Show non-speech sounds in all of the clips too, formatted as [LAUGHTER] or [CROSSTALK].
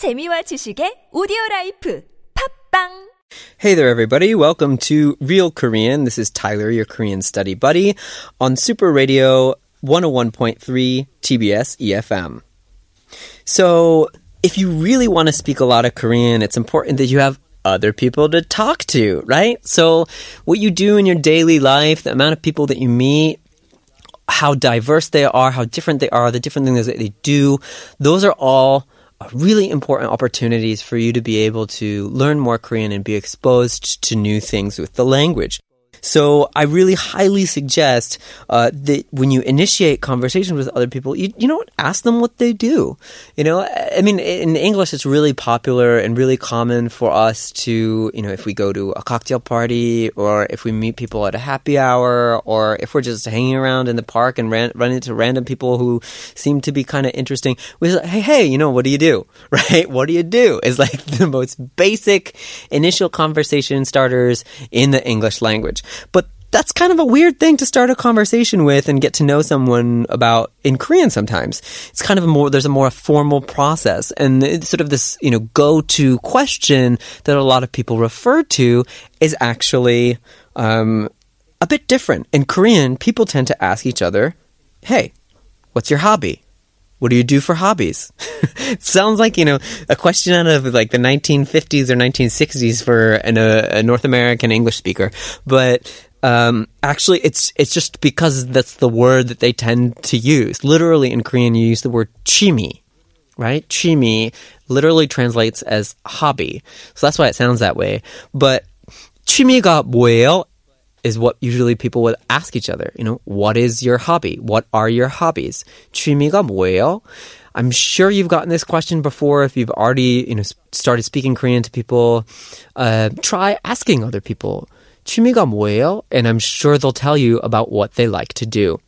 재미와 지식의 오디오 라이프 팝빵 Hey there, everybody. Welcome to Real Korean. This is Tyler, your Korean study buddy, on Super Radio 101.3 TBS EFM. So, if you really want to speak a lot of Korean, it's important that you have other people to talk to, right? So, what you do in your daily life, the amount of people that you meet, how diverse they are, how different they are, the different things that they do, those are all really important opportunities for you to be able to learn more Korean and be exposed to new things with the language. So I really highly suggest uh, that when you initiate conversations with other people, you you know ask them what they do. You know, I mean, in English, it's really popular and really common for us to you know if we go to a cocktail party or if we meet people at a happy hour or if we're just hanging around in the park and ran, run into random people who seem to be kind of interesting, we say, hey hey, you know, what do you do? [LAUGHS] Right? What do you do? Is like [LAUGHS] the most basic initial conversation starters in the English language. But that's kind of a weird thing to start a conversation with and get to know someone about in Korean sometimes. It's kind of a more, there's a more formal process and it's sort of this, you know, go-to question that a lot of people refer to is actually, um, a bit different. In Korean, people tend to ask each other, Hey, what's your hobby? What do you do for hobbies? [LAUGHS] sounds like, you know, a question out of like the 1950s or 1960s for an, a, a North American English speaker. But um, actually, it's it's just because that's the word that they tend to use. Literally in Korean, you use the word chimi, right? Chimi literally translates as hobby, so that's why it sounds that way. But 취미가 뭐예요? Is what usually people would ask each other. You know, what is your hobby? What are your hobbies? 취미가 뭐예요? I'm sure you've gotten this question before. If you've already, you know, started speaking Korean to people, uh, try asking other people. 취미가 뭐예요? And I'm sure they'll tell you about what they like to do.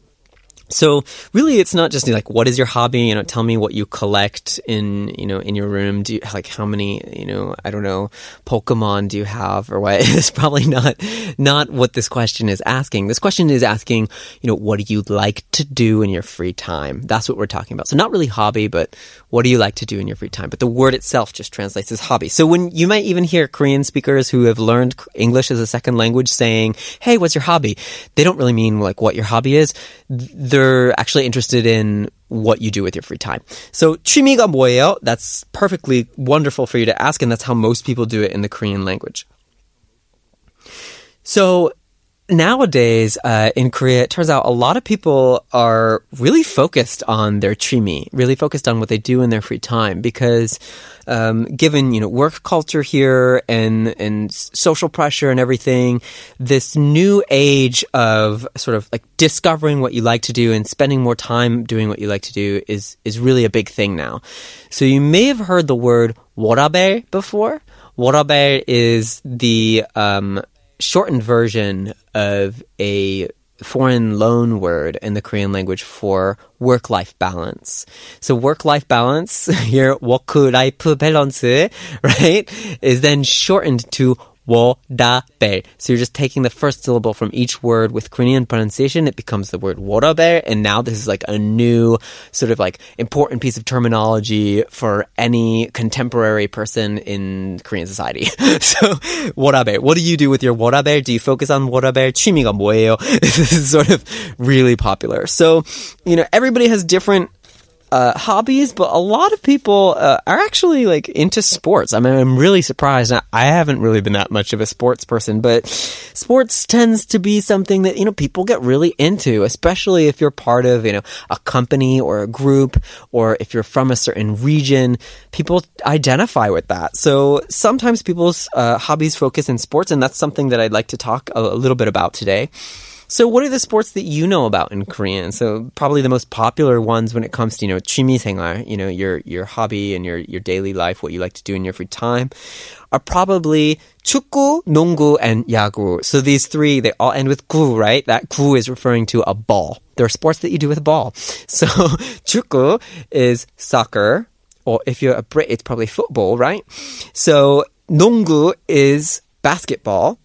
So really, it's not just like what is your hobby. You know, tell me what you collect in you know in your room. Do you like how many you know I don't know Pokemon do you have or what? [LAUGHS] It's probably not not what this question is asking. This question is asking you know what do you like to do in your free time? That's what we're talking about. So not really hobby, but what do you like to do in your free time? But the word itself just translates as hobby. So when you might even hear Korean speakers who have learned English as a second language saying, "Hey, what's your hobby?" They don't really mean like what your hobby is. They're they're actually interested in what you do with your free time. So 취미가 뭐예요? That's perfectly wonderful for you to ask, and that's how most people do it in the Korean language. So nowadays uh, in Korea, it turns out a lot of people are really focused on their chimi, really focused on what they do in their free time because. Um, given you know work culture here and and social pressure and everything, this new age of sort of like discovering what you like to do and spending more time doing what you like to do is is really a big thing now. So you may have heard the word woraber before. Woraber is the um, shortened version of a foreign loan word in the Korean language for work life balance. So work life balance [LAUGHS] here, work life balance, [LAUGHS] right, is then shortened to 워라벨. So you're just taking the first syllable from each word with Korean pronunciation. It becomes the word 워라벨. And now this is like a new sort of like important piece of terminology for any contemporary person in Korean society. [LAUGHS] so 워라벨. What do you do with your 워라벨? Do you focus on 워라벨? 취미가 뭐예요? [LAUGHS] this is sort of really popular. So, you know, everybody has different uh, hobbies, but a lot of people uh, are actually like into sports. I mean, I'm really surprised. I haven't really been that much of a sports person, but sports tends to be something that, you know, people get really into, especially if you're part of, you know, a company or a group, or if you're from a certain region, people identify with that. So sometimes people's uh, hobbies focus in sports, and that's something that I'd like to talk a, a little bit about today. So, what are the sports that you know about in Korean? So, probably the most popular ones when it comes to you know 취미생활, you know your your hobby and your your daily life, what you like to do in your free time, are probably 축구, 농구, and 야구. So these three they all end with 구, right? That 구 is referring to a ball. There are sports that you do with a ball. [LAUGHS] So 축구 is soccer, or if you're a Brit, it's probably football, right? So 농구 is basketball,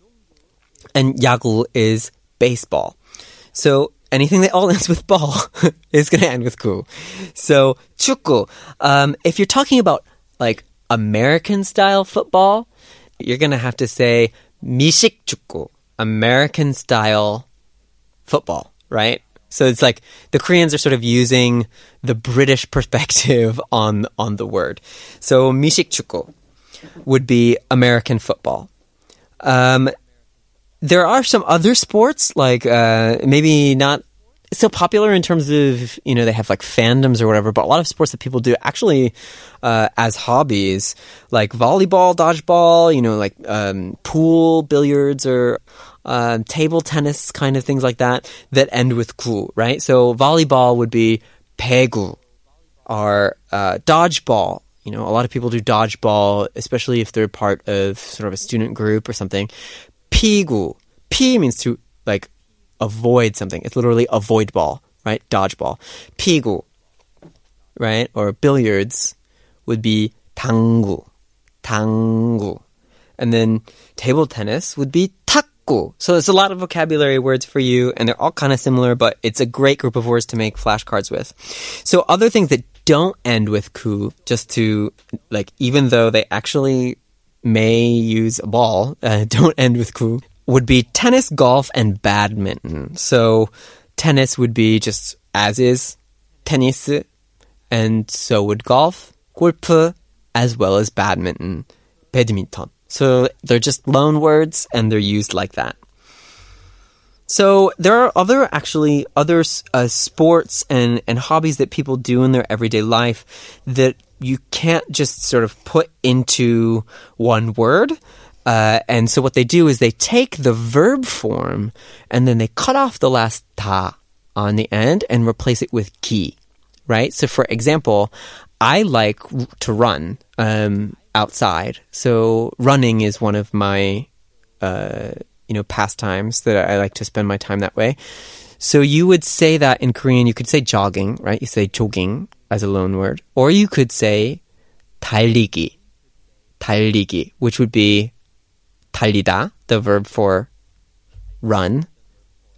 and 야구 is baseball. So anything that all [LAUGHS] ends with ball [LAUGHS] is going to end with ku. So chukku. Um, if you're talking about like American style football, you're going to have to say mishik chukku, American style football, right? So it's like the Koreans are sort of using the British [LAUGHS] perspective on on the word. So mishik chukku would be American football. Um, there are some other sports like uh, maybe not so popular in terms of you know they have like fandoms or whatever, but a lot of sports that people do actually uh, as hobbies, like volleyball, dodgeball, you know, like um, pool, billiards, or uh, table tennis, kind of things like that, that end with gu, right? So volleyball would be pegu, or uh, dodgeball. You know, a lot of people do dodgeball, especially if they're part of sort of a student group or something. Pigu. P means to like avoid something. It's literally avoid ball, right? Dodgeball. Pigu, right? Or billiards would be 당구, 당구. And then table tennis would be 탁구. So there's a lot of vocabulary words for you, and they're all kind of similar, but it's a great group of words to make flashcards with. So other things that don't end with ku, just to, like, even though they actually may use a ball, uh, [LAUGHS] don't end with ku, would be tennis, golf, and badminton. So tennis would be just as is, tennis, and so would golf, 골프, as well as badminton, badminton. So they're just loan words and they're used like that. So there are other actually other uh, sports and and hobbies that people do in their everyday life that you can't just sort of put into one word. Uh, and so what they do is they take the verb form and then they cut off the last ta on the end and replace it with ki, right? So for example, I like to run um, outside. So running is one of my uh, you know pastimes that I like to spend my time that way. So you would say that in Korean, you could say jogging, right? You say jogging as a loan word, or you could say 달리기, 달리기, which would be 달리다, the verb for run,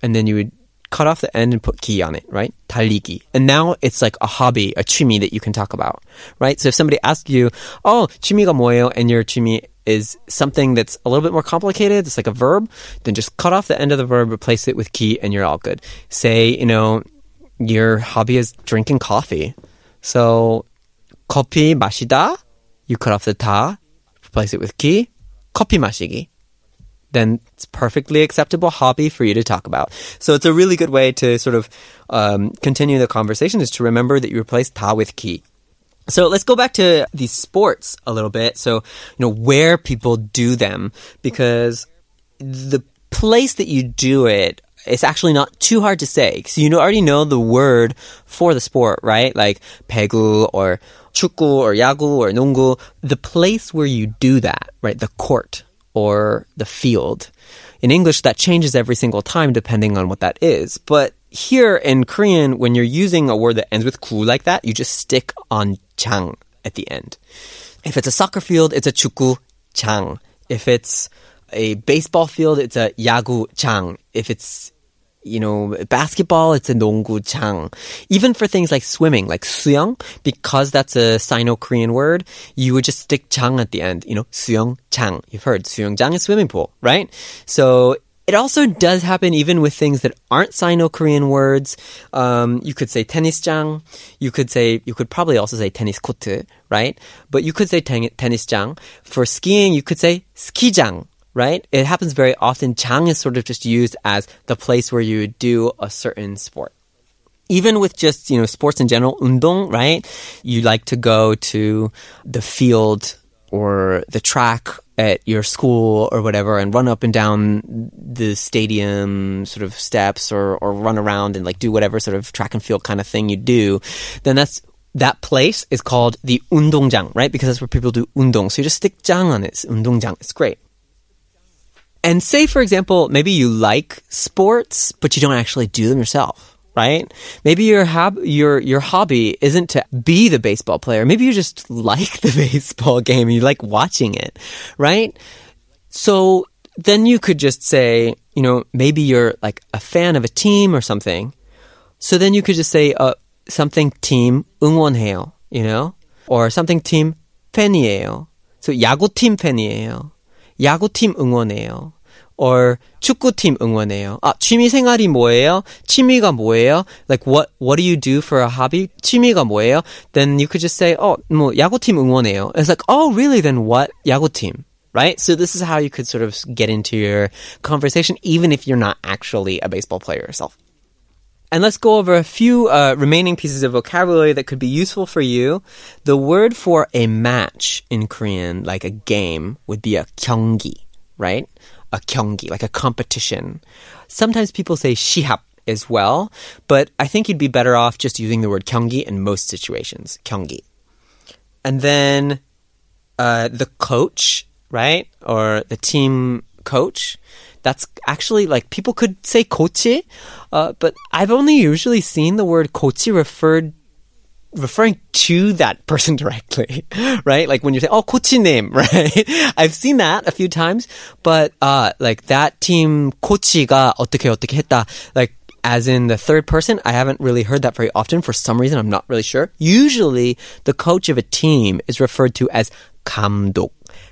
and then you would cut off the end and put ki on it, right? 달리기. And now it's like a hobby, a 취미 that you can talk about, right? So if somebody asks you, "Oh, 취미가 뭐예요?" and your 취미 is something that's a little bit more complicated, it's like a verb, then just cut off the end of the verb, replace it with ki, and you're all good. Say, you know, your hobby is drinking coffee. So 커피 마시다, you cut off the 다, replace it with ki, 커피 마시기. Then it's perfectly acceptable hobby for you to talk about. So it's a really good way to sort of um, continue the conversation is to remember that you replace ta with ki. So let's go back to these sports a little bit. So, you know, where people do them because the place that you do it it's actually not too hard to say because you know, already know the word for the sport, right? Like pegu or 축구 or yagu or 농구. The place where you do that, right? The court or the field. In English, that changes every single time depending on what that is. But here in Korean, when you're using a word that ends with ku like that, you just stick on chang at the end. If it's a soccer field, it's a 축구 chang. If it's a baseball field, it's a yagu chang. If it's you know, basketball, it's a 농구장. Even for things like swimming, like 수영, because that's a Sino-Korean word, you would just stick 장 at the end. You know, 수영장. You've heard 수영장 is swimming pool, right? So it also does happen even with things that aren't Sino-Korean words. Um, you could say tennis장. You could say, you could probably also say tennis court, right? But you could say ten- tennis장. For skiing, you could say skijang right? It happens very often. Chang is sort of just used as the place where you do a certain sport. Even with just, you know, sports in general, undong, right? You like to go to the field or the track at your school or whatever and run up and down the stadium sort of steps or, or run around and like do whatever sort of track and field kind of thing you do, then that's that place is called the undongjang, right? Because that's where people do undong. So you just stick jang on it. Undongjang. It's great. And say, for example, maybe you like sports, but you don't actually do them yourself, right? Maybe your hob- your your hobby isn't to be the baseball player. Maybe you just [LAUGHS] like the [LAUGHS] baseball game. You like watching it, right? So then you could just say, you know, maybe you're like a fan of a team or something. So then you could just say uh, something team 응원해요, you know, or something team 팬이에요. So 야구팀 팬이에요. 야구팀 응원해요. or 축구팀 응원해요. 아, 취미 생활이 뭐예요? 취미가 뭐예요? Like what what do you do for a hobby? 취미가 뭐예요? Then you could just say, "어, 뭐 야구팀 응원해요." It's like, "Oh, really? Then what? 야구팀." Right? So this is how you could sort of get into your conversation even if you're not actually a baseball player yourself. And let's go over a few uh, remaining pieces of vocabulary that could be useful for you. The word for a match in Korean, like a game, would be a kyonggi, right? A kyonggi, like a competition. Sometimes people say shihap as well, but I think you'd be better off just using the word kyonggi in most situations. Kyonggi. And then uh, the coach, right? Or the team coach. That's actually like people could say kochi, uh, but I've only usually seen the word kochi referred referring to that person [LAUGHS] directly, right? Like when you say, "Oh, kochi name," [LAUGHS] right? I've seen that a few times, but uh, like that team 코치가 어떻게 어떻게 했다, like as in the third person, I haven't really heard that very often. For some reason, I'm not really sure. Usually, the coach of a team is referred to as 감독.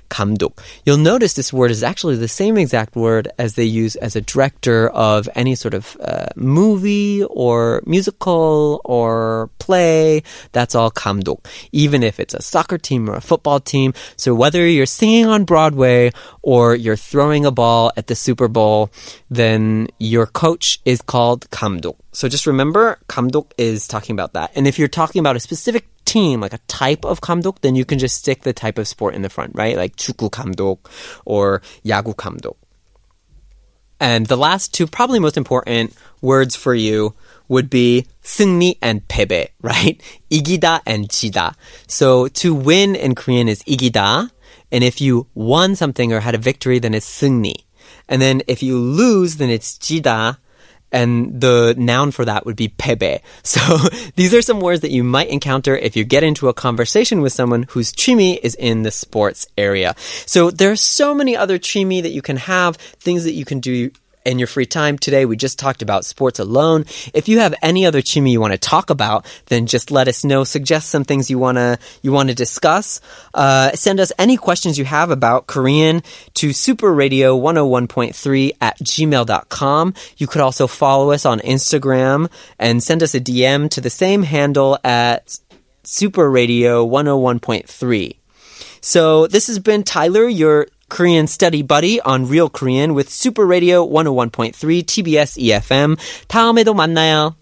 감독. You'll notice this word is actually the same exact word as they use as a director of any sort of uh, movie or musical or play. That's all 감독. Even if it's a soccer team or a football team. So whether you're singing on Broadway or you're throwing a ball at the Super Bowl, then your coach is called 감독. So just remember, 감독 is talking about that. And if you're talking about a specific team, like a type of 감독, then you can just stick the type of sport in the front, right? Like 축구 감독 or 야구 감독. And the last two, probably most important words for you would be 승리 and 패배, [LAUGHS] right? 이기다 and 지다. So to win in Korean is 이기다. And if you won something or had a victory, then it's 승리. And then if you lose, then it's 지다 and the noun for that would be pebe. [LAUGHS] So these are some words that you might encounter if you get into a conversation with someone whose chimi is in the sports area. So there are so many other chimi that you can have, things that you can do in your free time. Today, we just talked about sports alone. If you have any other chimi you want to talk about, then just let us know. Suggest some things you wanna you want to discuss. Uh, send us any questions you have about Korean to superradio101.3 at gmail.com. You could also follow us on Instagram and send us a DM to the same handle at superradio101.3. So this has been Tyler, your Korean study buddy on Real Korean with Super Radio 101.3 TBS EFM. 다음에도 만나요.